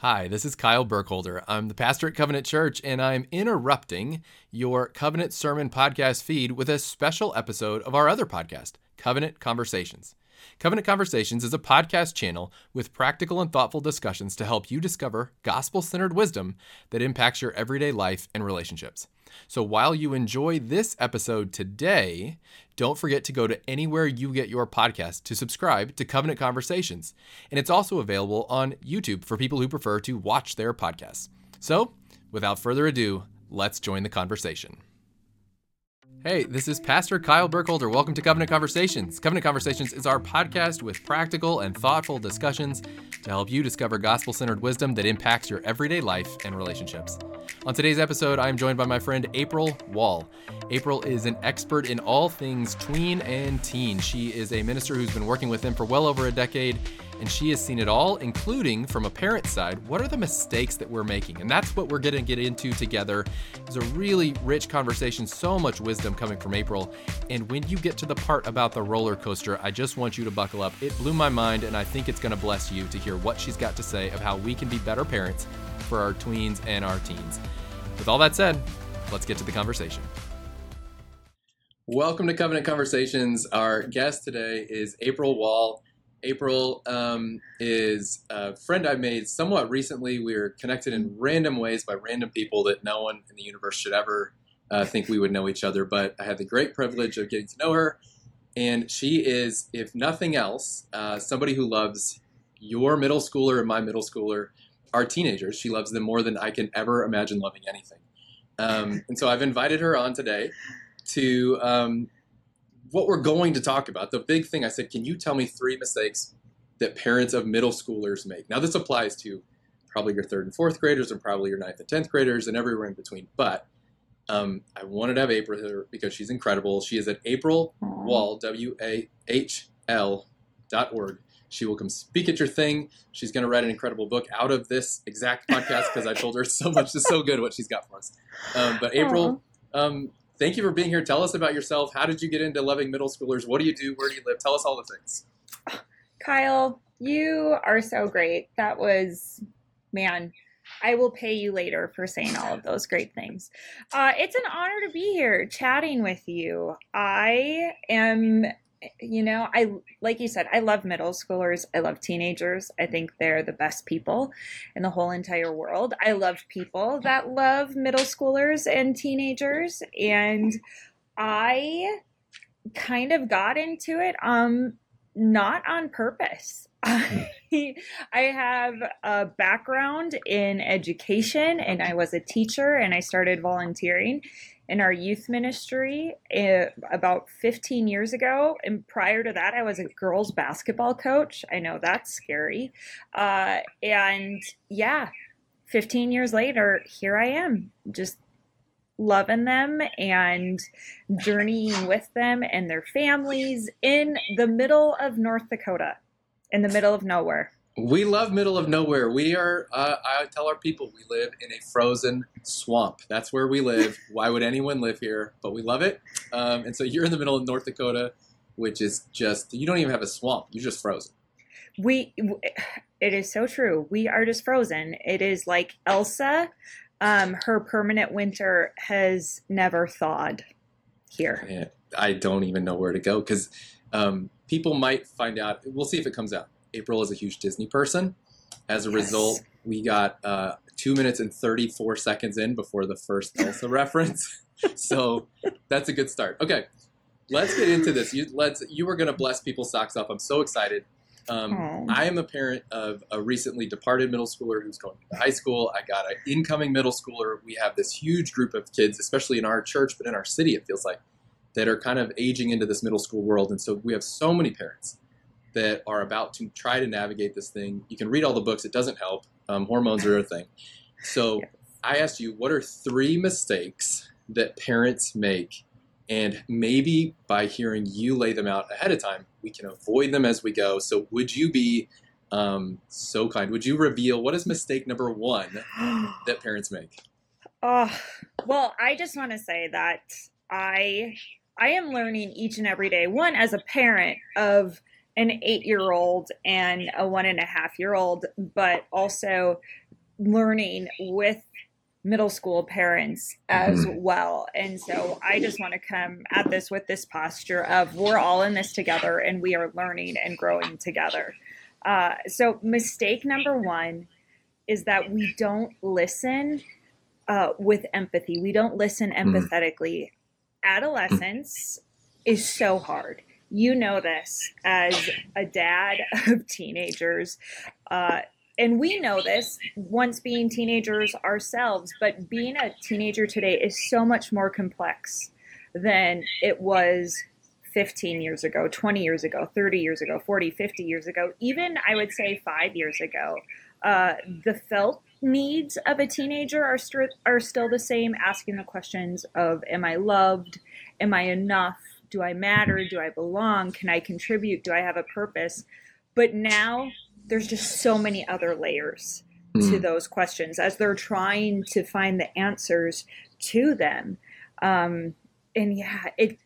Hi, this is Kyle Burkholder. I'm the pastor at Covenant Church, and I'm interrupting your Covenant Sermon podcast feed with a special episode of our other podcast, Covenant Conversations. Covenant Conversations is a podcast channel with practical and thoughtful discussions to help you discover gospel centered wisdom that impacts your everyday life and relationships. So while you enjoy this episode today, don't forget to go to anywhere you get your podcast to subscribe to Covenant Conversations. And it's also available on YouTube for people who prefer to watch their podcasts. So, without further ado, let's join the conversation. Hey, this is Pastor Kyle Burkholder. Welcome to Covenant Conversations. Covenant Conversations is our podcast with practical and thoughtful discussions to help you discover gospel centered wisdom that impacts your everyday life and relationships. On today's episode, I am joined by my friend April Wahl. April is an expert in all things tween and teen. She is a minister who's been working with them for well over a decade and she has seen it all, including from a parent side. What are the mistakes that we're making? And that's what we're going to get into together. It's a really rich conversation, so much wisdom coming from April. And when you get to the part about the roller coaster, I just want you to buckle up. It blew my mind, and I think it's going to bless you to hear what she's got to say of how we can be better parents for our tweens and our teens. With all that said, let's get to the conversation. Welcome to Covenant Conversations. Our guest today is April Wahl. April um, is a friend I made somewhat recently. We are connected in random ways by random people that no one in the universe should ever uh, think we would know each other. But I had the great privilege of getting to know her. And she is, if nothing else, uh, somebody who loves your middle schooler and my middle schooler, our teenagers. She loves them more than I can ever imagine loving anything. Um, and so I've invited her on today to um, what we're going to talk about, the big thing I said, can you tell me three mistakes that parents of middle schoolers make? Now, this applies to probably your third and fourth graders and probably your ninth and 10th graders and everywhere in between. But um, I wanted to have April here because she's incredible. She is at April Wahl, W A H L dot org. She will come speak at your thing. She's going to write an incredible book out of this exact podcast because I told her so much is so good what she's got for us. Um, but April, um, thank you for being here. Tell us about yourself. How did you get into loving middle schoolers? What do you do? Where do you live? Tell us all the things. Kyle, you are so great. That was, man, I will pay you later for saying all of those great things. Uh, it's an honor to be here chatting with you. I am you know, I like you said, I love middle schoolers. I love teenagers. I think they're the best people in the whole entire world. I love people that love middle schoolers and teenagers and I kind of got into it um not on purpose. I have a background in education and I was a teacher and I started volunteering in our youth ministry uh, about 15 years ago. And prior to that, I was a girls basketball coach. I know that's scary. Uh, and yeah, 15 years later, here I am, just loving them and journeying with them and their families in the middle of North Dakota, in the middle of nowhere. We love middle of nowhere. We are. Uh, I tell our people we live in a frozen swamp. That's where we live. Why would anyone live here? But we love it. Um, and so you're in the middle of North Dakota, which is just you don't even have a swamp. You're just frozen. We. It is so true. We are just frozen. It is like Elsa. Um, her permanent winter has never thawed here. I don't even know where to go because um, people might find out. We'll see if it comes out April is a huge Disney person. As a yes. result, we got uh, two minutes and 34 seconds in before the first Elsa reference. So that's a good start. Okay, let's get into this. You, let's, you were going to bless people's socks off. I'm so excited. Um, I am a parent of a recently departed middle schooler who's going to high school. I got an incoming middle schooler. We have this huge group of kids, especially in our church, but in our city, it feels like, that are kind of aging into this middle school world. And so we have so many parents that are about to try to navigate this thing. You can read all the books, it doesn't help. Um, hormones are a thing. So I asked you, what are three mistakes that parents make? And maybe by hearing you lay them out ahead of time, we can avoid them as we go. So would you be um, so kind? Would you reveal what is mistake number one that parents make? Oh, well, I just want to say that I I am learning each and every day. One, as a parent of an eight year old and a one and a half year old, but also learning with middle school parents as mm-hmm. well. And so I just want to come at this with this posture of we're all in this together and we are learning and growing together. Uh, so, mistake number one is that we don't listen uh, with empathy. We don't listen mm. empathetically. Mm. Adolescence is so hard. You know this as a dad of teenagers. Uh, and we know this once being teenagers ourselves, but being a teenager today is so much more complex than it was 15 years ago, 20 years ago, 30 years ago, 40, 50 years ago, even I would say five years ago. Uh, the felt needs of a teenager are, st- are still the same, asking the questions of Am I loved? Am I enough? Do I matter? Do I belong? Can I contribute? Do I have a purpose? But now there's just so many other layers mm. to hmm. those questions as they're trying to find the answers to them. Um, and yeah, it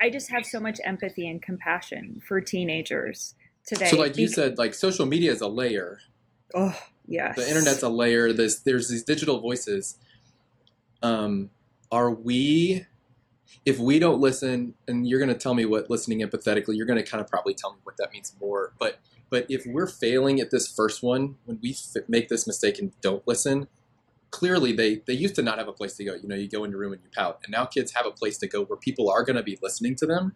I just have so much empathy and compassion for teenagers today. So, like you said, like social media is a layer. Oh, yes. The internet's a layer. There's there's these digital voices. Um, are we? If we don't listen, and you're going to tell me what listening empathetically, you're going to kind of probably tell me what that means more. But but if we're failing at this first one, when we f- make this mistake and don't listen, clearly they they used to not have a place to go. You know, you go in your room and you pout, and now kids have a place to go where people are going to be listening to them.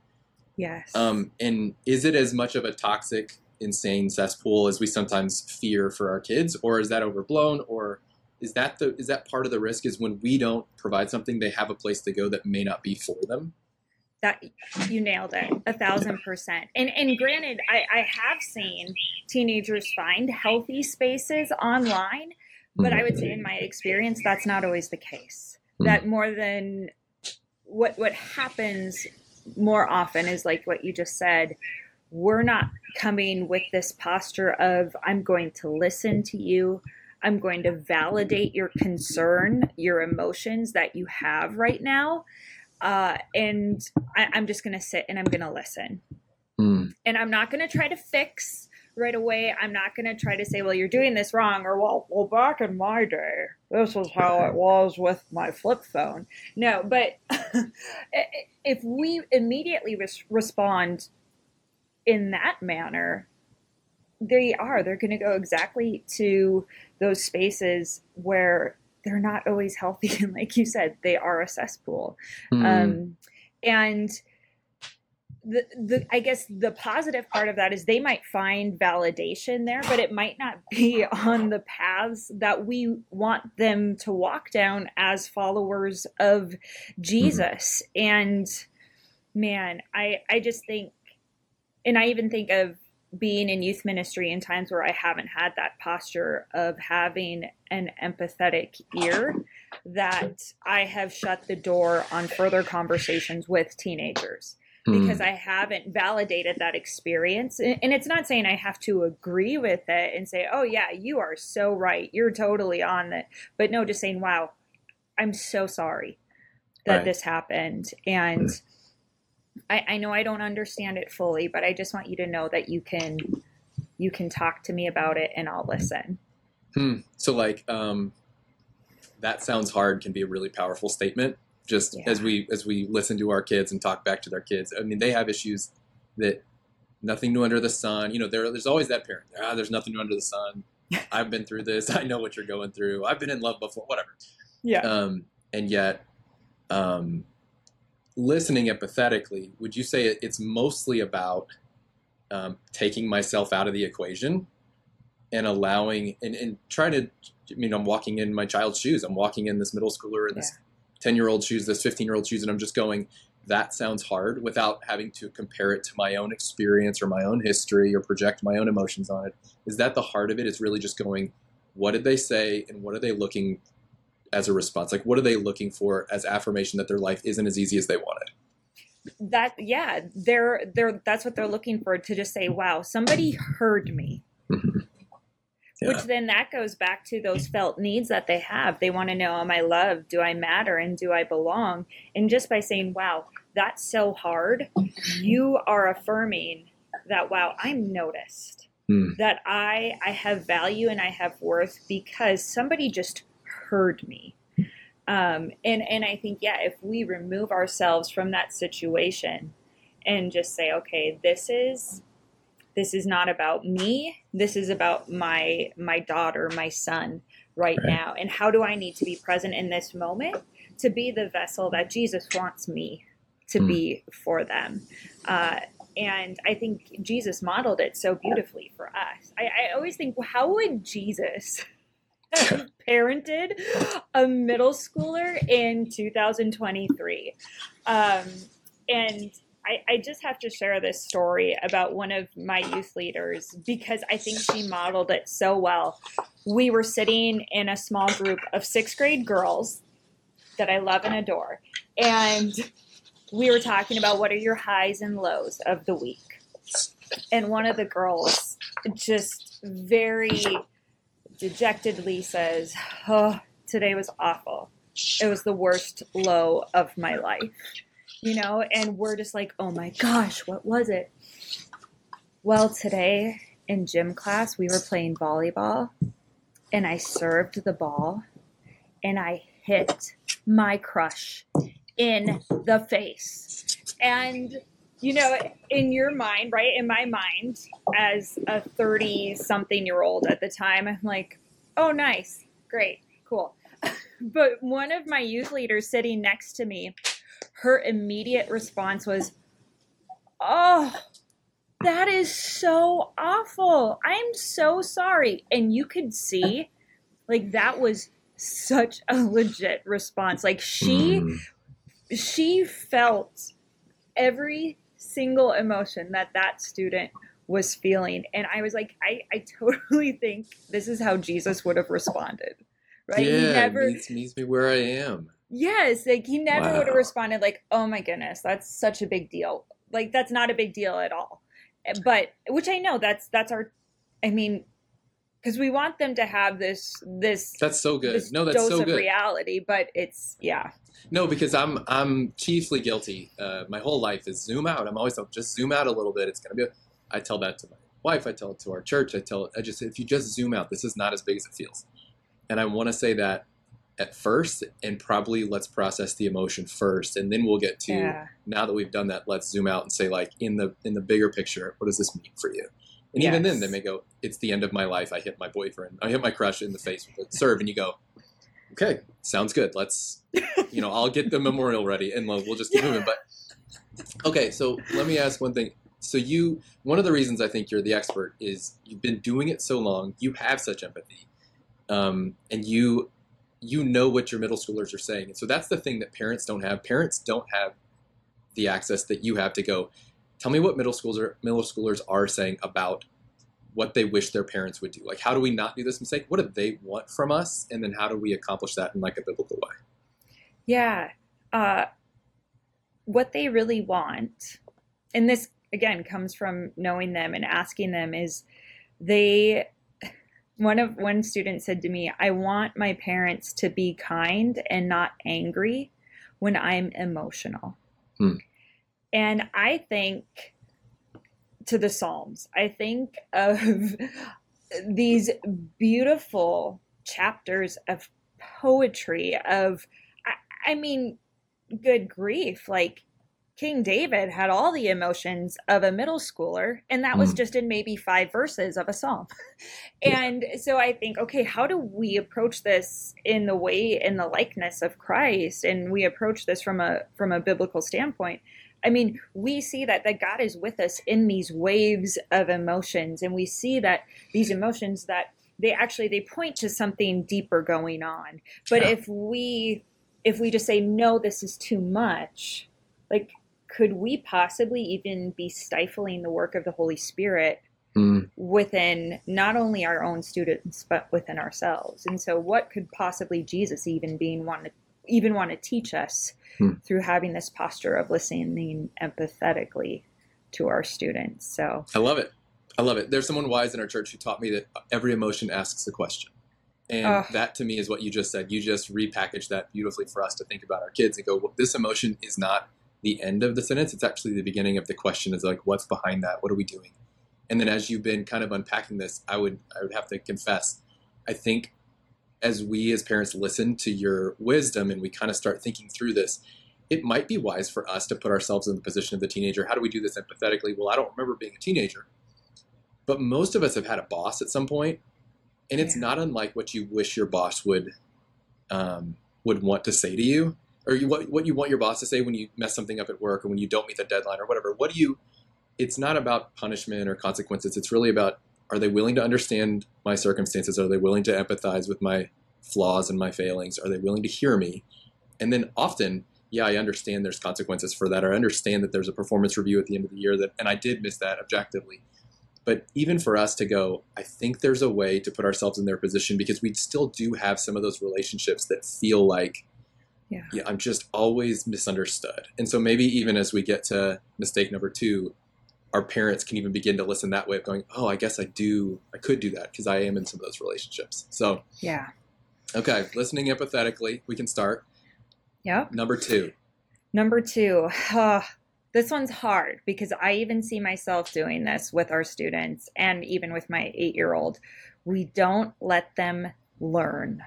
Yes. Um, and is it as much of a toxic, insane cesspool as we sometimes fear for our kids, or is that overblown, or is that the is that part of the risk? Is when we don't provide something, they have a place to go that may not be for them. That you nailed it a thousand percent. And and granted, I, I have seen teenagers find healthy spaces online but I would say, in my experience, that's not always the case. Mm-hmm. That more than what what happens more often is like what you just said. We're not coming with this posture of I'm going to listen to you. I'm going to validate your concern, your emotions that you have right now. Uh, and I, am just going to sit and I'm going to listen. Mm. And I'm not going to try to fix right away. I'm not going to try to say, well, you're doing this wrong, or well, well, back in my day, this was how it was with my flip phone. No, but if we immediately res- respond in that manner, they are. They're going to go exactly to those spaces where they're not always healthy. And like you said, they are a cesspool. Mm. Um, and the, the I guess the positive part of that is they might find validation there, but it might not be on the paths that we want them to walk down as followers of Jesus. Mm-hmm. And man, I I just think and I even think of being in youth ministry in times where I haven't had that posture of having an empathetic ear that I have shut the door on further conversations with teenagers because mm. I haven't validated that experience. And it's not saying I have to agree with it and say, oh, yeah, you are so right. You're totally on it. But no, just saying, wow, I'm so sorry that right. this happened. And mm. I, I know I don't understand it fully, but I just want you to know that you can you can talk to me about it and I'll listen. Hmm. So like um that sounds hard can be a really powerful statement. Just yeah. as we as we listen to our kids and talk back to their kids i mean they have issues that nothing new under the sun. You know there, there's always that parent ah there's nothing new under the sun. I've been through this. I know what you're going through. I've been in love before whatever. Yeah. Um and yet um listening empathetically would you say it's mostly about um, taking myself out of the equation and allowing and, and trying to I mean, I'm walking in my child's shoes. I'm walking in this middle schooler in this 10 year old shoes, this 15 year old shoes, and I'm just going, that sounds hard without having to compare it to my own experience or my own history or project my own emotions on it. Is that the heart of it? Is really just going, what did they say and what are they looking as a response? Like, what are they looking for as affirmation that their life isn't as easy as they wanted? That yeah, they're they're that's what they're looking for to just say, wow, somebody heard me. Mm-hmm. Yeah. Which then that goes back to those felt needs that they have. They want to know, am I loved? Do I matter? And do I belong? And just by saying, wow, that's so hard, you are affirming that, wow, I'm noticed. hmm. that I I have value and I have worth because somebody just heard me. Um, and and I think yeah, if we remove ourselves from that situation and just say, okay, this is this is not about me. This is about my my daughter, my son right, right. now, and how do I need to be present in this moment to be the vessel that Jesus wants me to mm. be for them. Uh, and I think Jesus modeled it so beautifully for us. I, I always think, well, how would Jesus parented a middle schooler in 2023. Um, and I, I, just have to share this story about one of my youth leaders because I think she modeled it so well. We were sitting in a small group of sixth grade girls that I love and adore. And we were talking about what are your highs and lows of the week. And one of the girls just very dejectedly says, Oh, today was awful. It was the worst low of my life. You know, and we're just like, Oh my gosh, what was it? Well, today in gym class, we were playing volleyball and I served the ball and I hit my crush in the face. And you know, in your mind, right? In my mind, as a 30 something year old at the time, I'm like, oh, nice, great, cool. but one of my youth leaders sitting next to me, her immediate response was, oh, that is so awful. I'm so sorry. And you could see, like, that was such a legit response. Like, she. Mm. She felt every single emotion that that student was feeling. And I was like, I, I totally think this is how Jesus would have responded. Right? Yeah, he never meets, meets me where I am. Yes, like he never wow. would have responded like, "Oh my goodness, that's such a big deal." Like that's not a big deal at all. But which I know that's that's our I mean because we want them to have this this that's so good. no that's so good. reality but it's yeah. No because i'm i'm chiefly guilty uh, my whole life is zoom out. I'm always like just zoom out a little bit. It's gonna be i tell that to my wife i tell it to our church i tell it i just if you just zoom out this is not as big as it feels. And i want to say that at first and probably let's process the emotion first and then we'll get to yeah. now that we've done that let's zoom out and say like in the in the bigger picture what does this mean for you and yes. even then, they may go, "It's the end of my life. I hit my boyfriend. I hit my crush in the face with a serve." And you go, "Okay, sounds good. Let's, you know, I'll get the memorial ready, and we'll, we'll just keep yeah. moving." But okay, so let me ask one thing. So you, one of the reasons I think you're the expert is you've been doing it so long. You have such empathy, um, and you, you know what your middle schoolers are saying. And so that's the thing that parents don't have. Parents don't have the access that you have to go tell me what middle schoolers middle schoolers are saying about what they wish their parents would do. Like, how do we not do this mistake? What do they want from us? And then how do we accomplish that in like a biblical way? Yeah. Uh, what they really want, and this again comes from knowing them and asking them, is they. One of one student said to me, "I want my parents to be kind and not angry when I'm emotional." Hmm. And I think to the Psalms, I think of these beautiful chapters of poetry of I, I mean good grief like King David had all the emotions of a middle schooler, and that was mm. just in maybe five verses of a psalm. and so I think, okay, how do we approach this in the way in the likeness of Christ? And we approach this from a from a biblical standpoint. I mean, we see that that God is with us in these waves of emotions, and we see that these emotions that they actually they point to something deeper going on. But yeah. if we if we just say no, this is too much, like could we possibly even be stifling the work of the Holy Spirit mm. within not only our own students but within ourselves? And so, what could possibly Jesus even being want to even want to teach us hmm. through having this posture of listening empathetically to our students. So I love it. I love it. There's someone wise in our church who taught me that every emotion asks a question. And that to me is what you just said. You just repackaged that beautifully for us to think about our kids and go, well, this emotion is not the end of the sentence. It's actually the beginning of the question is like, what's behind that? What are we doing? And then as you've been kind of unpacking this, I would I would have to confess, I think as we as parents listen to your wisdom and we kind of start thinking through this, it might be wise for us to put ourselves in the position of the teenager. How do we do this empathetically? Well, I don't remember being a teenager. But most of us have had a boss at some point, and it's Yeah. not unlike what you wish your boss would um, would want to say to you, or you, what what you want your boss to say when you mess something up at work or when you don't meet the deadline or whatever. What do you? It's not about punishment or consequences. It's really about are they willing to understand my circumstances? Are they willing to empathize with my flaws and my failings? Are they willing to hear me? And then often, yeah, I understand there's consequences for that. Or I understand that there's a performance review at the end of the year that, and I did miss that objectively. But even for us to go, I think there's a way to put ourselves in their position because we still do have some of those relationships that feel like, Yeah. yeah, I'm just always misunderstood. And so maybe even as we get to mistake number two, our parents can even begin to listen that way of going, oh, I guess I do, I could do that because I am in some of those relationships. So, Yeah. okay, listening empathetically, we can start. Yep. Number two, Number two, uh, this one's hard because I even see myself doing this with our students and even with my eight year old. We don't let them learn.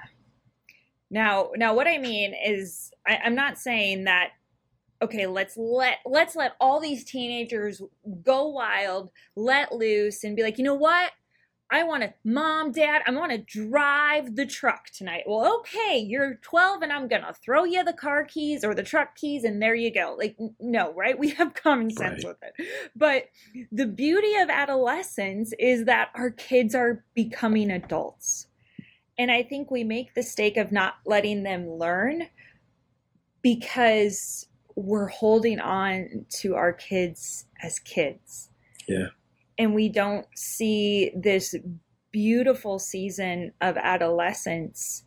Now, now what I mean is I, I'm not saying that okay, let's let let's let all these teenagers go wild, let loose, and be like, you know what? I want to, mom, dad, I want to drive the truck tonight. Well, okay, you're 12 and I'm going to throw you the car keys or the truck keys and there you go. Like, no, right? We have common sense Right. with it. But the beauty of adolescence is that our kids are becoming adults. And I think we make the mistake of not letting them learn because we're holding on to our kids as kids. Yeah. And we don't see this beautiful season of adolescence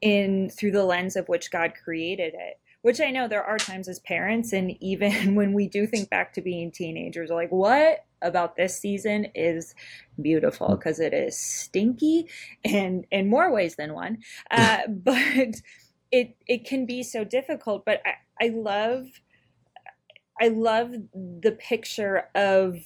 in through the lens of which God created it. Which I know there are times as parents, and even when we do think back to being teenagers, like, what about this season is beautiful because it is stinky and in more ways than one. Uh, but it it can be so difficult. But I, I love I love the picture of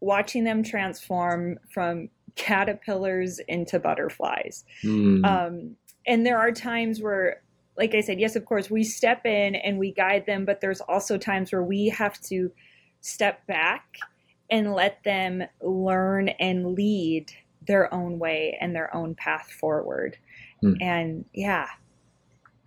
watching them transform from caterpillars into butterflies. Hmm. Um, and there are times where, like I said, yes, of course, we step in and we guide them, but there's also times where we have to step back and let them learn and lead their own way and their own path forward. Hmm. And yeah,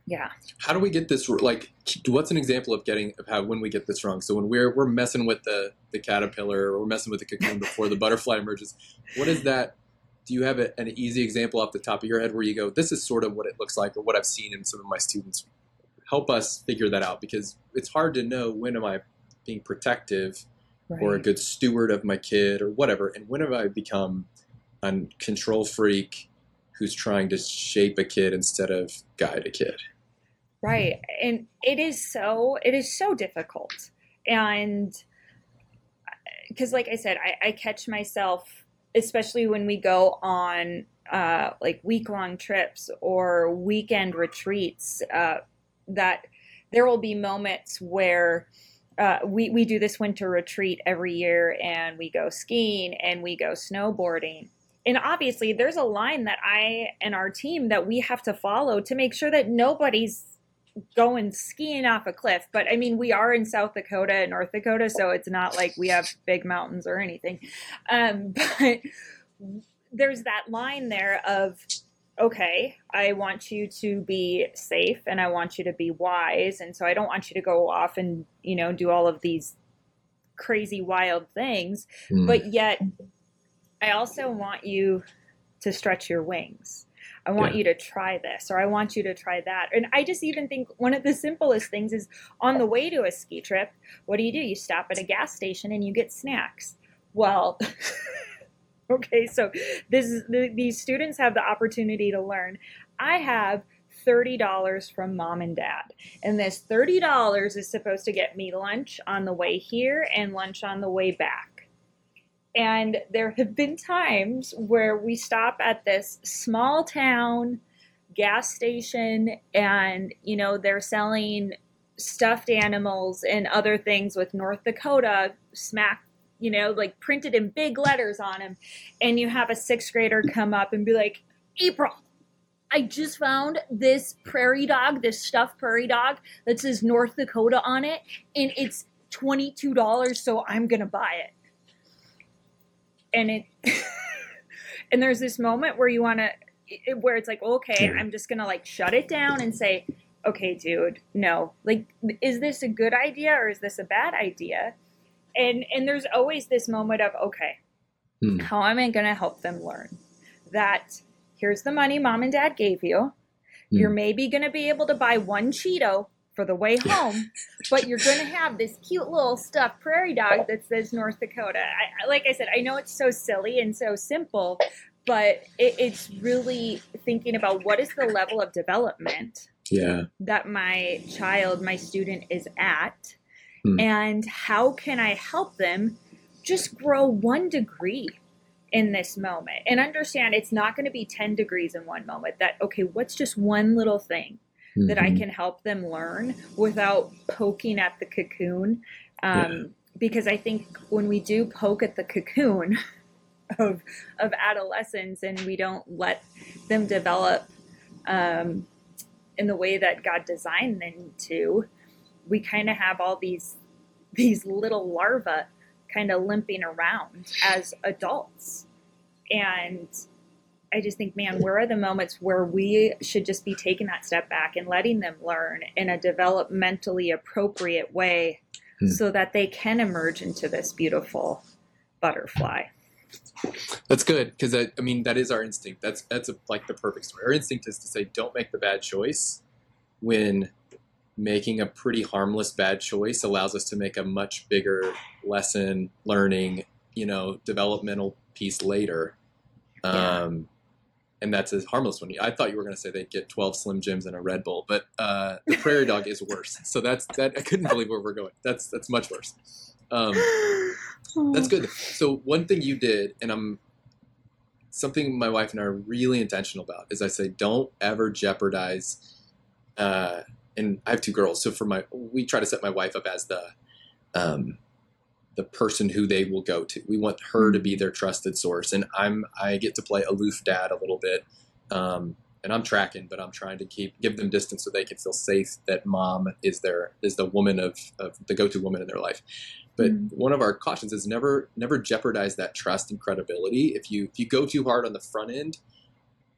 yeah, how do we get this like what's an example of getting of how when we get this wrong? So when we're we're messing with the the caterpillar or we're messing with the cocoon before the butterfly emerges what is that do you have a, an easy example off the top of your head where you go this is sort of what it looks like or what i've seen in some of my students? Help us figure that out because it's hard to know when am i being protective right. or a good steward of my kid or whatever and when have i become a control freak who's trying to shape a kid instead of guide a kid right. And it is so it is so difficult. And because like i said I, I catch myself especially when we go on uh, like week long trips or weekend retreats uh, that there will be moments where uh, we, we do this winter retreat every year and we go skiing and we go snowboarding. And obviously there's a line that i and our team that we have to follow to make sure that nobody's going skiing off a cliff but i mean we are in south dakota and north dakota so it's not like we have big mountains or anything um, but there's that line there of okay i want you to be safe and i want you to be wise and so i don't want you to go off and you know do all of these crazy wild things Hmm. but yet I also want you to stretch your wings. I want Yeah. you to try this or I want you to try that. And I just even think one of the simplest things is on the way to a ski trip, what do you do? You stop at a gas station and you get snacks. Well, okay, so this is the, these students have the opportunity to learn. I have $30 from mom and dad. And this $30 is supposed to get me lunch on the way here and lunch on the way back. And there have been times where we stop at this small town gas station and, you know, they're selling stuffed animals and other things with North Dakota smack you know, like printed in big letters on them. And you have a sixth grader come up and be like, April, I just found this prairie dog, this stuffed prairie dog that says North Dakota on it, and it's $22, so I'm going to buy it. And it, and there's this moment where you want to, where it's like, okay, I'm just going to like shut it down and say, okay, dude, no, like, is this a good idea or is this a bad idea? And, and there's always this moment of, okay, hmm. how am I going to help them learn that here's the money mom and dad gave you. Mm. You're maybe going to be able to buy one Cheeto for the way home, but you're going to have this cute little stuffed prairie dog that says North Dakota. I, like I said, I know it's so silly and so simple, but it, it's really thinking about what is the level of development yeah. that my child, my student is at, mm. and how can I help them just grow one degree in this moment and understand it's not going to be 10 degrees in one moment that okay what's just one little thing mm-hmm. that i mm-hmm. can help them learn without poking at the cocoon um, yeah. because i think when we do poke at the cocoon of of adolescence and we don't let them develop um, in the way that god designed them to we kind of have all these these little larvae kind of limping around as adults. And I just think, man, where are the moments where we should just be taking that step back and letting them learn in a developmentally appropriate way hmm. so that they can emerge into this beautiful butterfly? That's good because I, I, mean that is our instinct. That's that's a, like the perfect story. Our instinct is to say, don't make the bad choice when making a pretty harmless bad choice allows us to make a much bigger lesson learning you know developmental piece later yeah. um, and that's a harmless one. I thought you were going to say they'd get 12 slim jims and a red bull but uh, the prairie dog is worse. So that's that i couldn't believe where we're going. That's that's much worse. Um, that's good. So one thing you did and i'm something my wife and i are really intentional about is i say don't ever jeopardize uh, and I have two girls, so for my we try to set my wife up as the um, the person who they will go to. We want her to be their trusted source, and I'm I get to play aloof dad a little bit, um, and I'm tracking, but I'm trying to keep give them distance so they can feel safe that mom is their is the woman of, of the go to woman in their life. But mm-hmm. one of our cautions is never never jeopardize that trust and credibility. If you if you go too hard on the front end,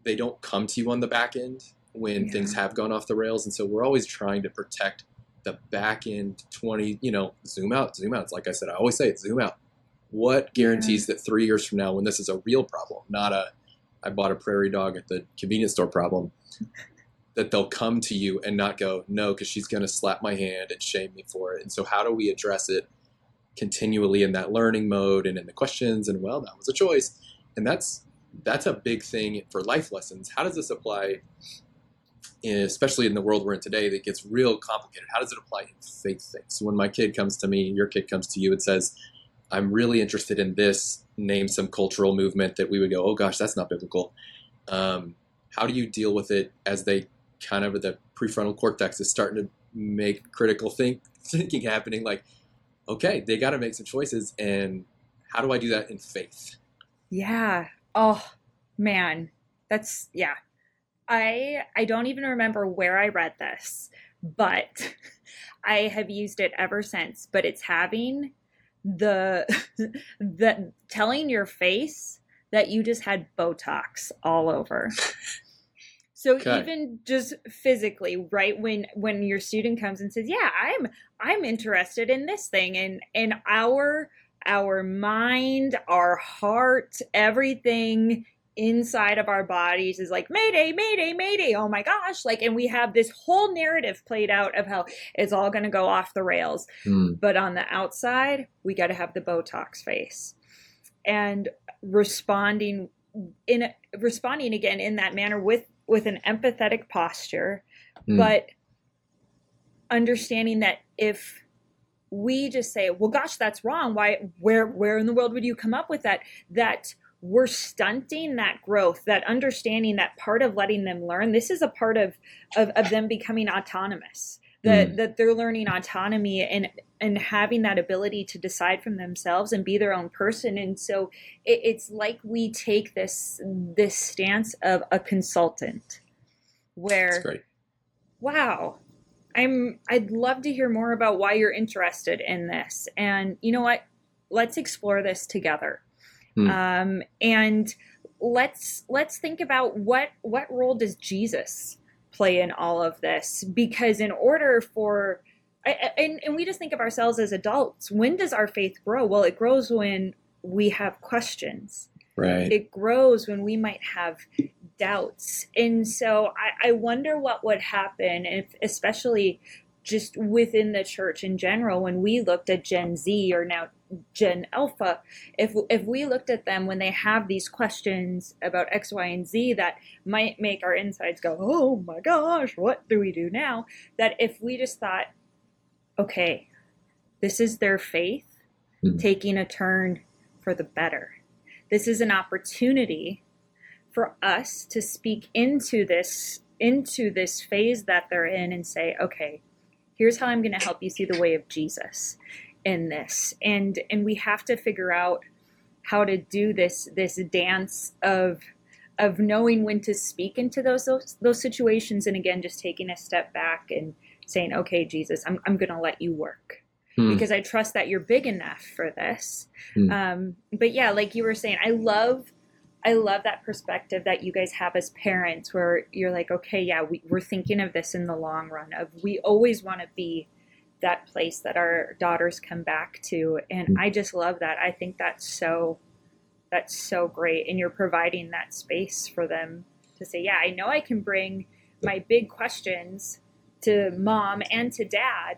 they don't come to you on the back end when yeah. things have gone off the rails. And so we're always trying to protect the back end 20, you know, zoom out, zoom out. It's like I said, I always say it, zoom out. What guarantees yeah. that three years from now, when this is a real problem, not a, I bought a prairie dog at the convenience store problem, that they'll come to you and not go, no, because she's going to slap my hand and shame me for it. And so, how do we address it continually in that learning mode and in the questions? And well, that was a choice. And that's that's a big thing for life lessons. How does this apply especially in the world we're in today, that gets real complicated. How does it apply in faith things? So when my kid comes to me, and your kid comes to you and says, I'm really interested in this, name some cultural movement that we would go, oh gosh, that's not biblical. Um, how do you deal with it as they kind of, the prefrontal cortex is starting to make critical think, thinking happening? Like, okay, they got to make some choices. And how do I do that in faith? Yeah. Oh, man. That's, yeah, I I don't even remember where I read this, but I have used it ever since. But it's having the the telling your face that you just had Botox all over. So okay. even just physically, right when when your student comes and says, "Yeah, I'm I'm interested in this thing," and and our our mind, our heart, everything inside of our bodies is like mayday mayday mayday oh my gosh like and we have this whole narrative played out of how it's all going to go off the rails mm. but on the outside we got to have the botox face and responding in a, responding again in that manner with with an empathetic posture mm. but understanding that if we just say well gosh that's wrong why where where in the world would you come up with that that we're stunting that growth that understanding that part of letting them learn. This is a part of, of of them becoming autonomous that mm. that they're learning autonomy and and having that ability to decide from themselves and be their own person. And so it, it's like we take this this stance of a consultant where wow i'm i'd love to hear more about why you're interested in this. And you know what? Let's explore this together mm. um, and let's let's think about what what role does jesus play in all of this? Because in order for and, and we just think of ourselves as adults. When does our faith grow? Well it grows when we have questions. Right. It grows when we might have doubts. And so i, I wonder what would happen if especially just within the church in general when we looked at gen z or now gen alpha if if we looked at them when they have these questions about x y and z that might make our insides go oh my gosh what do we do now? That if we just thought okay this is their faith mm-hmm. taking a turn for the better. This is an opportunity for us to speak into this into this phase that they're in and say okay here's how i'm going to help you see the way of jesus in this and and we have to figure out how to do this this dance of of knowing when to speak into those those, those situations and again just taking a step back and saying okay jesus i'm, I'm to let you work hmm. because i trust that you're big enough for this hmm. um, but yeah like you were saying i love I love that perspective that you guys have as parents where you're like, okay, yeah, we, we're thinking of this in the long run of we always want to be that place that our daughters come back to. And mm-hmm. i just love that. I think that's so that's so great. And you're providing that space for them to say yeah i know i can bring my big questions to mom and to dad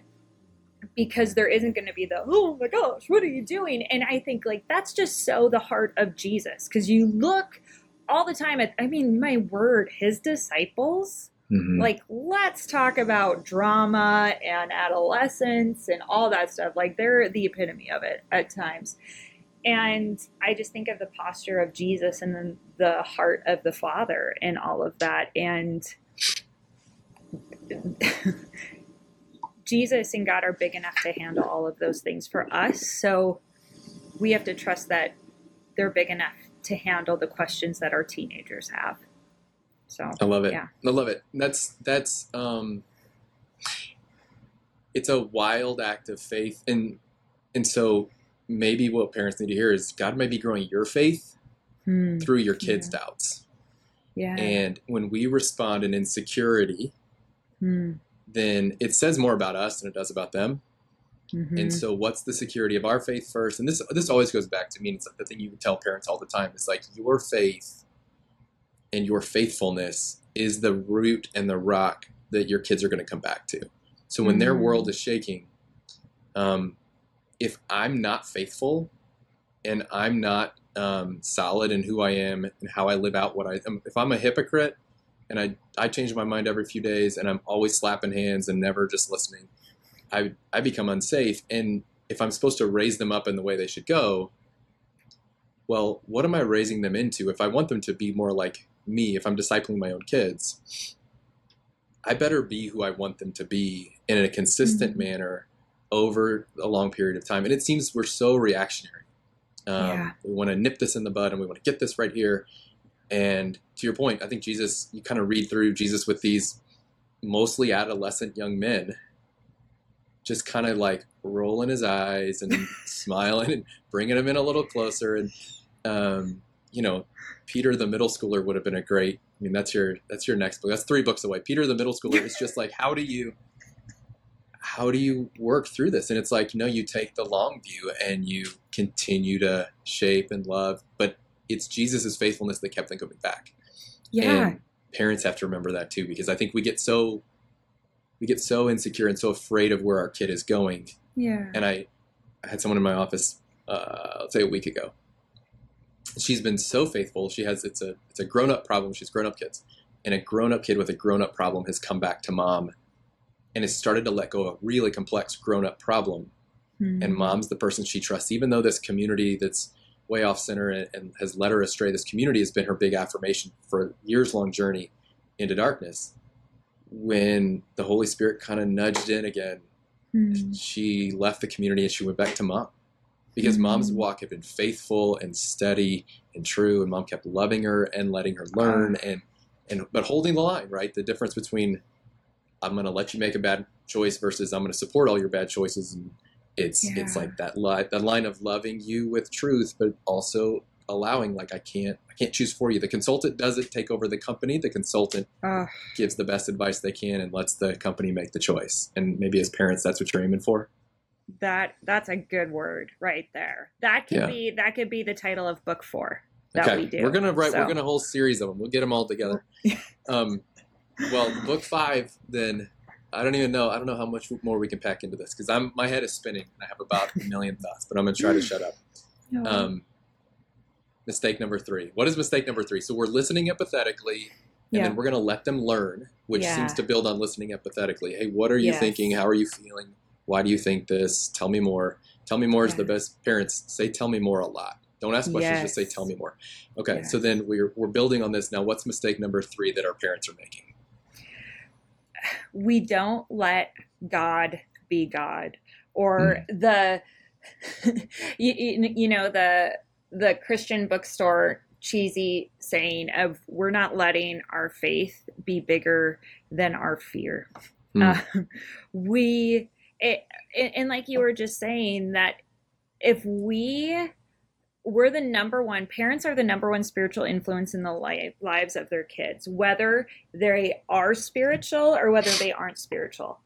because there isn't going to be the oh my gosh what are you doing? And i think like that's just so the heart of jesus because you look all the time at i mean my word his disciples Mm-hmm. Like, let's talk about drama and adolescence and all that stuff. Like, they're the epitome of it at times. And I just think of the posture of Jesus and then the heart of the Father and all of that. And Jesus and God are big enough to handle all of those things for us. So we have to trust that they're big enough to handle the questions that our teenagers have. So I love it. Yeah. I love it. That's that's um it's a wild act of faith and and so maybe what parents need to hear is God might be growing your faith hmm. through your kids' yeah. doubts. Yeah. And when we respond in insecurity, hmm. then it says more about us than it does about them. Mm-hmm. And so, what's the security of our faith first? And this this always goes back to me. And It's the thing you tell parents all the time. It's like your faith and your faithfulness is the root and the rock that your kids are going to come back to. So when mm-hmm. their world is shaking, um, if I'm not faithful and I'm not um, solid in who I am and how I live out what I am, if I'm a hypocrite and I, I change my mind every few days and I'm always slapping hands and never just listening, I, I become unsafe. And if I'm supposed to raise them up in the way they should go, well, what am I raising them into? If I want them to be more like me, if I'm discipling my own kids, I better be who I want them to be in a consistent mm-hmm. manner over a long period of time. And it seems we're so reactionary. Um, yeah. We want to nip this in the bud and we want to get this right here. And to your point, I think Jesus, you kind of read through Jesus with these mostly adolescent young men, just kind of like rolling his eyes and smiling and bringing them in a little closer. And, um, you know, Peter the middle schooler would have been a great. I mean, that's your that's your next book. That's three books away. Peter the middle schooler is just like, how do you how do you work through this? And it's like, you know, you take the long view and you continue to shape and love, but it's Jesus's faithfulness that kept them coming back. Yeah. And parents have to remember that too, because I think we get so we get so insecure and so afraid of where our kid is going. Yeah. And I, I had someone in my office, uh, let's say a week ago, she's been so faithful. She has it's a it's a grown up problem. She's grown up kids, and a grown up kid with a grown up problem has come back to mom, and has started to let go of a really complex grown up problem. Mm-hmm. And mom's the person she trusts, even though this community that's way off center and, and has led her astray. This community has been her big affirmation for years long journey into darkness. when the Holy Spirit kind of nudged in again, Mm. she left the community and she went back to mom because mom's Mhm. walk had been faithful and steady and true, and mom kept loving her and letting her learn and and but holding the line, right? The difference between I'm going to let you make a bad choice versus I'm going to support all your bad choices, and it's it's like that line that line of loving you with truth, but also allowing like I can't I can't choose for you. The consultant doesn't take over the company. The consultant Ugh. gives the best advice they can and lets the company make the choice. And maybe as parents, that's what you're aiming for. That that's a good word right there. That could Yeah. be that could be the title of book four that okay, we do. are gonna write. So- We're gonna whole series of them. We'll get them all together. um, well, book five. Then I don't even know. I don't know how much more we can pack into this because I'm my head is spinning and I have about a million thoughts. But I'm gonna try to shut up. No. Um, mistake number three. What is mistake number three? So we're listening empathetically, and yeah. then we're gonna let them learn, which Yeah. seems to build on listening empathetically. Hey, what are you Yes. thinking? How are you feeling? Why do you think this? Tell me more. Tell me more is the best. Parents say, "Tell me more" a lot. Don't ask questions. Just say, "Tell me more." Okay, so then we're we're building on this now. What's mistake number three that our parents are making? we don't let God be God or the you, you, know the the Christian bookstore cheesy saying of we're not letting our faith be bigger than our fear. Hmm. Uh, we it, and and like you were just saying that if we we're the number one parents are the number one spiritual influence in the li- lives of their kids whether they are spiritual or whether they aren't spiritual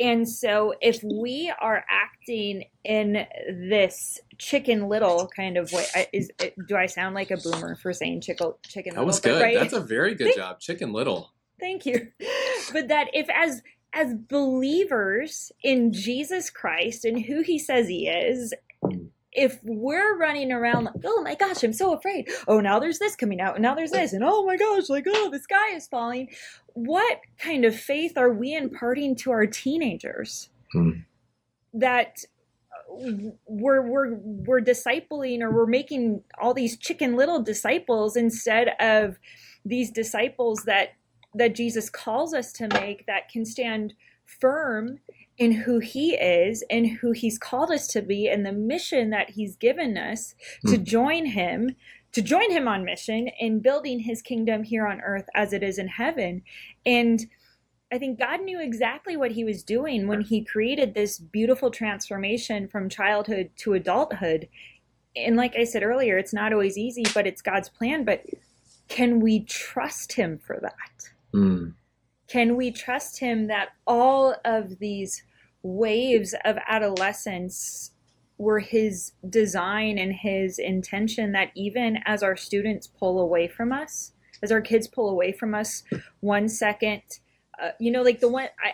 and so if we are acting in this chicken little kind of way is do i sound like a boomer for saying chicken chicken That was little good. But, right? That's a very good Thank- job, Chicken Little. Thank you. But that if as as believers in Jesus Christ and who he says he is, if we're running around like, oh my gosh, I'm so afraid. Oh, now there's this coming out, and now there's this, and oh my gosh, like, oh, the sky is falling. What kind of faith are we imparting to our teenagers? Hmm. That we're we're we're discipling or we're making all these chicken little disciples instead of these disciples that that Jesus calls us to make that can stand firm in who he is and who he's called us to be and the mission that he's given us to Hmm. join him to join him on mission in building his kingdom here on earth as it is in heaven and I think God knew exactly what he was doing when he created this beautiful transformation from childhood to adulthood. And like I said earlier, it's not always easy, but it's God's plan. But can we trust him for that? Hmm. Can we trust him that all of these waves of adolescence were his design and his intention that even as our students pull away from us, as our kids pull away from us one second, uh, you know, like the one I,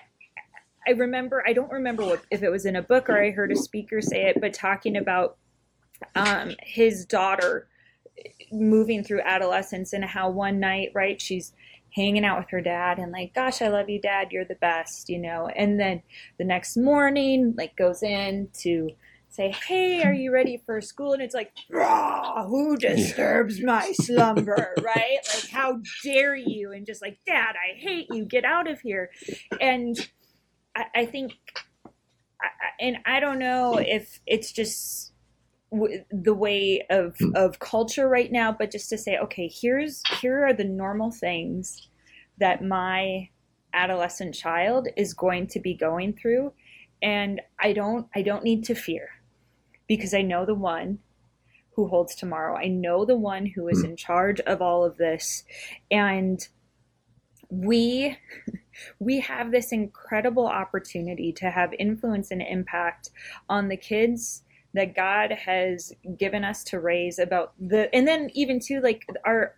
I remember, I don't remember what, if it was in a book or I heard a speaker say it, but talking about um, his daughter moving through adolescence and how one night, right, she's hanging out with her dad and like, gosh, I love you, dad, you're the best, you know. And then the next morning, like, goes in to say, hey, are you ready for school? And it's like, "Rah, who disturbs my slumber, right? Like, how dare you? And just like, dad, I hate you, get out of here. And I, I think, I- and I don't know if it's just w- the way of hmm. of culture right now but just to say okay here's here are the normal things that my adolescent child is going to be going through and i don't i don't need to fear because i know the one who holds tomorrow. I know the one who is hmm. in charge of all of this and we we have this incredible opportunity to have influence and impact on the kids that God has given us to raise about the and then even to like our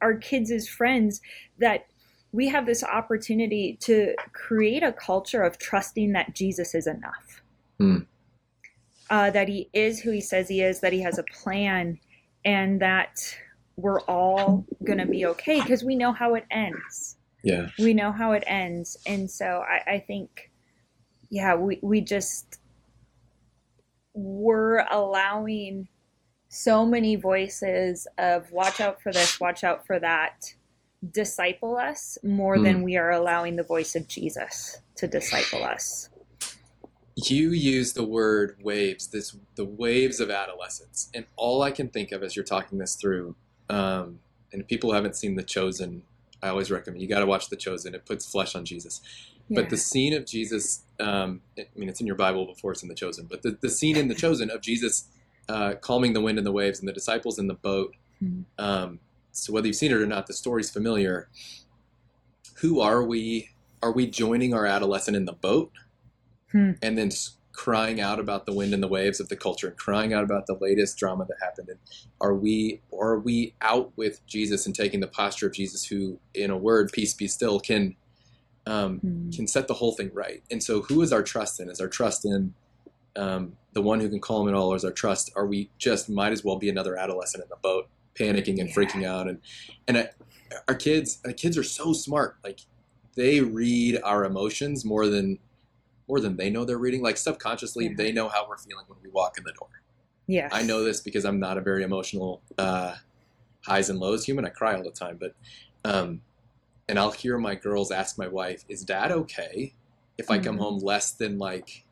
our kids as friends that we have this opportunity to create a culture of trusting that Jesus is enough. Hmm. Uh, that he is who he says he is, that he has a plan, and that we're all going to be okay because we know how it ends Yeah. we know how it ends and so i, I think yeah we, we just we're allowing so many voices of watch out for this watch out for that disciple us more Hmm. than we are allowing the voice of Jesus to disciple us. You use the word waves, this the waves of adolescence, and all I can think of as you're talking this through, um, and people haven't seen The Chosen, I always recommend you got to watch The Chosen. It puts flesh on Jesus. But the scene of Jesus, um, I mean, it's in your Bible before it's in The Chosen, but the, the scene in The Chosen of Jesus uh, calming the wind and the waves and the disciples in the boat. Mhm. Um, so whether you've seen it or not, the story's familiar. Who are we? Are we joining our adolescent in the boat Hmm. and then crying out about the wind and the waves of the culture and crying out about the latest drama that happened? And are we, or are we out with Jesus and taking the posture of Jesus, who, in a word, peace be still, can um, Hmm. can set the whole thing right. And so, who is our trust in? Is our trust in um, the one who can calm it all, or is our trust? Are we just might as well be another adolescent in the boat, panicking and Yeah. freaking out? And and I, our kids, our kids are so smart. Like they read our emotions more than more than they know they're reading. Like subconsciously, Yeah. they know how we're feeling when we walk in the door. Yeah, I know this because I'm not a very emotional uh, highs and lows human. I cry all the time, but um, and I'll hear my girls ask my wife, "Is Dad okay if I come Mhm. home less than like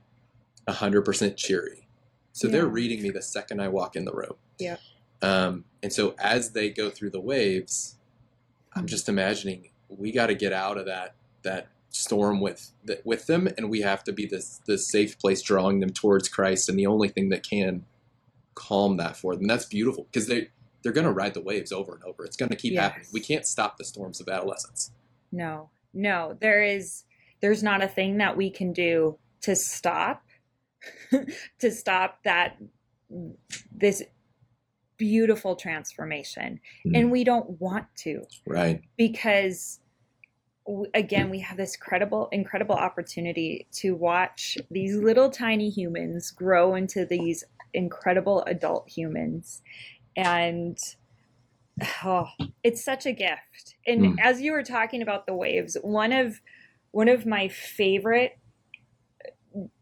hundred percent cheery?" So they're reading me the second I walk in the room. Yeah. Um, and so as they go through the waves, I'm Mhm. just imagining we got to get out of that that storm with that with them, and we have to be this this safe place, drawing them towards Christ, and the only thing that can calm that for them. That's beautiful because they they're going to ride the waves over and over. It's going to keep Yes. happening. We can't stop the storms of adolescence. No, no, there is, there's not a thing that we can do to stop, to stop that, this beautiful transformation. Mm. And we don't want to Right. because, again, we have this credible, incredible opportunity to watch these little tiny humans grow into these incredible adult humans. And oh, it's such a gift. And Mm. as you were talking about the waves, one of one of my favorite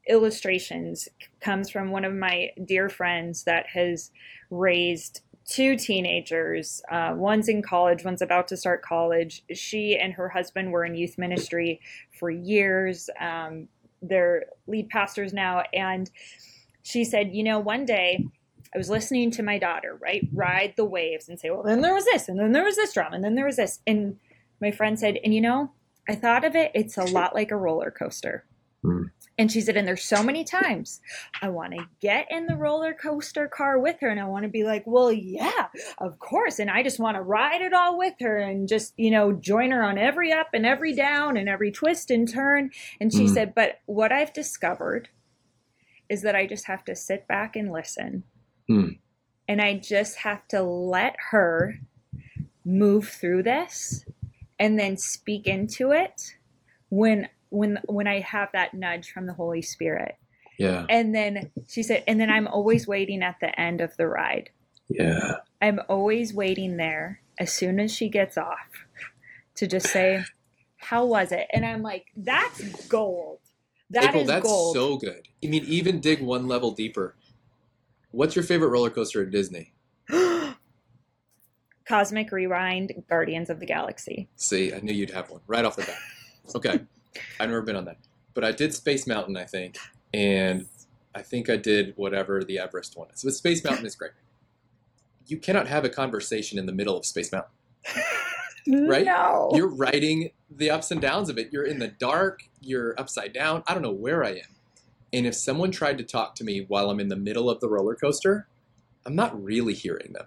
illustrations comes from one of my dear friends that has raised two teenagers. Uh, one's in college, one's about to start college. She and her husband were in youth ministry for years. Um, they're lead pastors now. And she said, You know, one day I was listening to my daughter, right, ride the waves and say, Well, then there was this, and then there was this drama, and then there was this. And my friend said, And you know, I thought of it, it's a lot like a roller coaster. Hmm. And she said, and there's so many times I want to get in the roller coaster car with her and I want to be like, well, yeah, of course. And I just want to ride it all with her and just, you know, join her on every up and every down and every twist and turn. And she Mm. said, but what I've discovered is that I just have to sit back and listen. Mm. And I just have to let her move through this and then speak into it when when when I have that nudge from the Holy Spirit. Yeah. And then she said, and then I'm always waiting at the end of the ride. Yeah. I'm always waiting there as soon as she gets off to just say, How was it? And I'm like, That's gold. That is April, that's gold. so good. I mean, even dig one level deeper. What's your favorite roller coaster at Disney? Cosmic Rewind, Guardians of the Galaxy. See, I knew you'd have one right off the bat. Okay. I've never been on that. But I did Space Mountain, I think. And I think I did whatever the Everest one is. But Space Mountain is great. You cannot have a conversation in the middle of Space Mountain. Right? No. You're writing the ups and downs of it. You're in the dark. You're upside down. I don't know where I am. And if someone tried to talk to me while I'm in the middle of the roller coaster, I'm not really hearing them.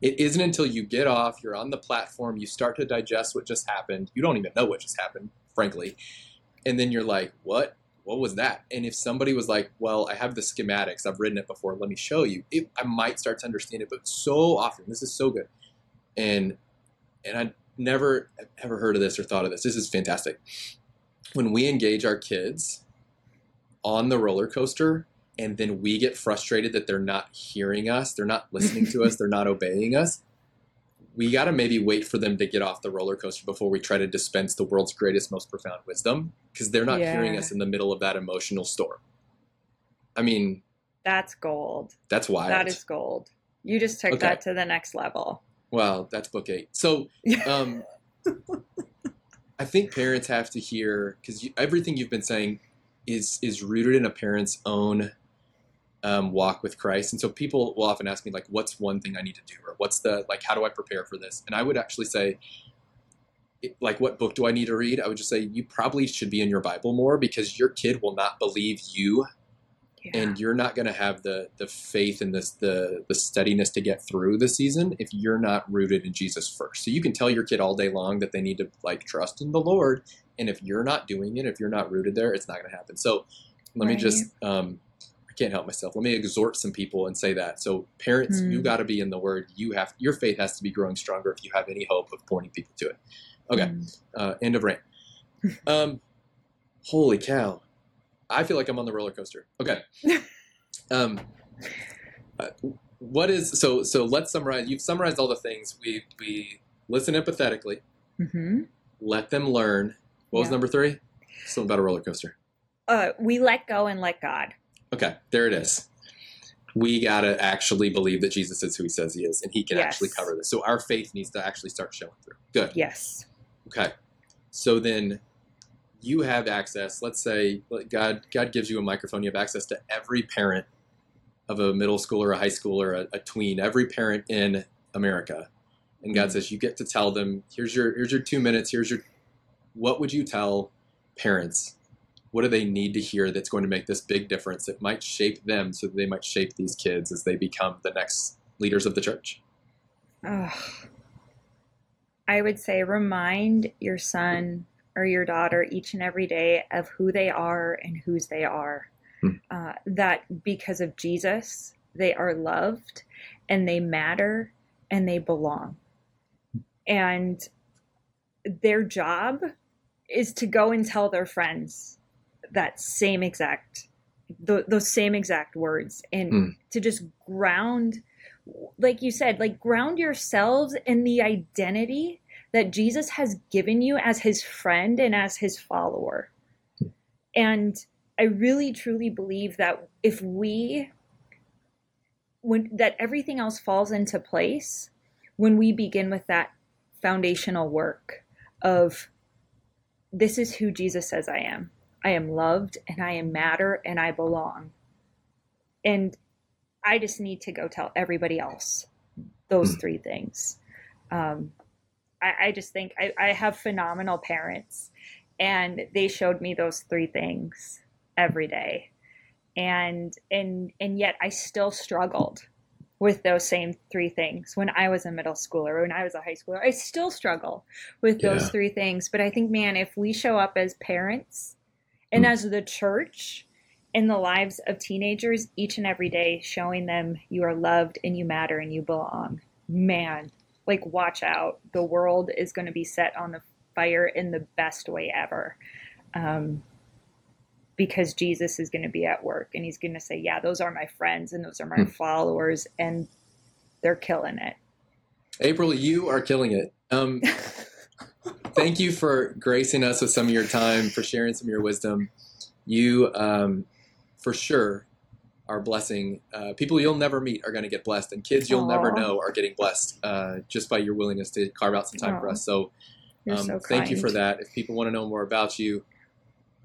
It isn't until you get off, you're on the platform, you start to digest what just happened. You don't even know what just happened, frankly. And then you're like, what? What was that? And if somebody was like, well, I have the schematics, I've written it before, let me show you, it, I might start to understand it. But so often, this is so good. And and I never ever heard of this or thought of this. This is fantastic. When we engage our kids on the roller coaster and then we get frustrated that they're not hearing us, they're not listening to us, they're not obeying us, we got to maybe wait for them to get off the roller coaster before we try to dispense the world's greatest, most profound wisdom because they're not hearing us in the middle of that emotional storm. I mean, That's gold. that's wild. That is gold. You just took Okay. that to the next level. Well, that's book eight. So, um, I think parents have to hear because everything you've been saying is is rooted in a parent's own um, walk with Christ, and so people will often ask me like, "What's one thing I need to do?" or "What's the like? How do I prepare for this?" And I would actually say, like, "What book do I need to read?" I would just say you probably should be in your Bible more because your kid will not believe you yeah. and you're not going to have the the faith and this the the steadiness to get through the season if you're not rooted in Jesus first. So you can tell your kid all day long that they need to like trust in the Lord, and if you're not doing it, if you're not rooted there, it's not going to happen. So let right. me just um, I can't help myself. Let me exhort some people and say that. So parents, mm. you got to be in the Word. You have your faith has to be growing stronger if you have any hope of pointing people to it. Okay, mm. uh, end of rant. Um, holy cow! I feel like I'm on the roller coaster. Okay. um, uh, what is so? So let's summarize. You've summarized all the things. We we listen empathetically. Mm-hmm. Let them learn. What yeah. was number three? Something about a roller coaster. Uh, we let go and let God. Okay, there it is. We gotta actually believe that Jesus is who He says He is, and He can yes. actually cover this. So our faith needs to actually start showing through. Good. Yes. Okay. So then you have access. Let's say God God gives you a microphone. You have access to every parent of a middle schooler, a high schooler, a, a tween, every parent in America. And God mm-hmm. says you get to tell them, here's your here's your two minutes. Here's your what would you tell parents? What do they need to hear that's going to make this big difference that might shape them so that they might shape these kids as they become the next leaders of the church? Oh, I would say remind your son or your daughter each and every day of who they are and whose they are. Hmm. Uh, that because of Jesus, they are loved and they matter and they belong. And their job is to go and tell their friends that same exact th- those same exact words and mm. to just ground like you said like ground yourselves in the identity that Jesus has given you as his friend and as his follower. And I really truly believe that if we when that everything else falls into place when we begin with that foundational work of this is who Jesus says I am. I am loved and I am matter and I belong. And I just need to go tell everybody else those hmm. three things. Um, I, I just think I, I have phenomenal parents and they showed me those three things every day and and and yet i still struggled with those same three things when i was a middle schooler when i was a high schooler i still struggle with those yeah. three things but i think man if we show up as parents and mm. as the church in the lives of teenagers each and every day showing them you are loved and you matter and you belong man like watch out. The world is going to be set on the fire in the best way ever. Um, because jesus is going to be at work and he's going to say yeah those are my friends and those are my hmm. followers and they're killing it. April you are killing it. Um, thank you for gracing us with some of your time for sharing some of your wisdom. You um, for sure are blessing uh, people you'll never meet are going to get blessed and kids you'll Aww. never know are getting blessed uh, just by your willingness to carve out some time Aww. for us. So, um, so thank you for that. If people want to know more about you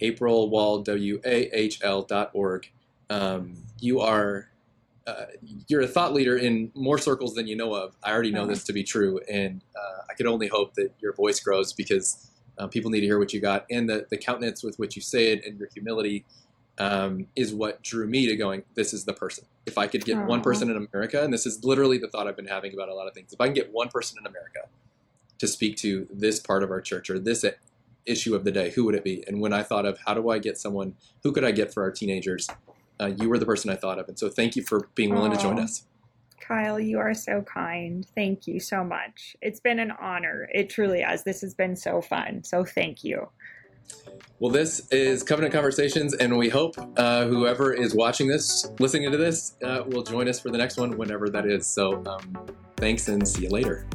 april Wahl w-a-h-l dot org. Um, you are uh, you're a thought leader in more circles than you know of. I already know this to be true and uh, i could only hope that your voice grows because uh, people need to hear what you got and the, the countenance with which you say it and your humility um, is what drew me to going, this is the person. If I could get Aww. one person in America, and this is literally the thought I've been having about a lot of things, if I can get one person in America to speak to this part of our church or this issue of the day, who would it be? And when I thought of how do I get someone, who could I get for our teenagers? Uh, you were the person I thought of. And so thank you for being willing Aww. to join us. Kyle, you are so kind. Thank you so much. It's been an honor. It truly has. This has been so fun. So thank you. Well, this is Covenant Conversations, and we hope uh, whoever is watching this, listening to this, uh, will join us for the next one whenever that is. So, um, thanks and see you later.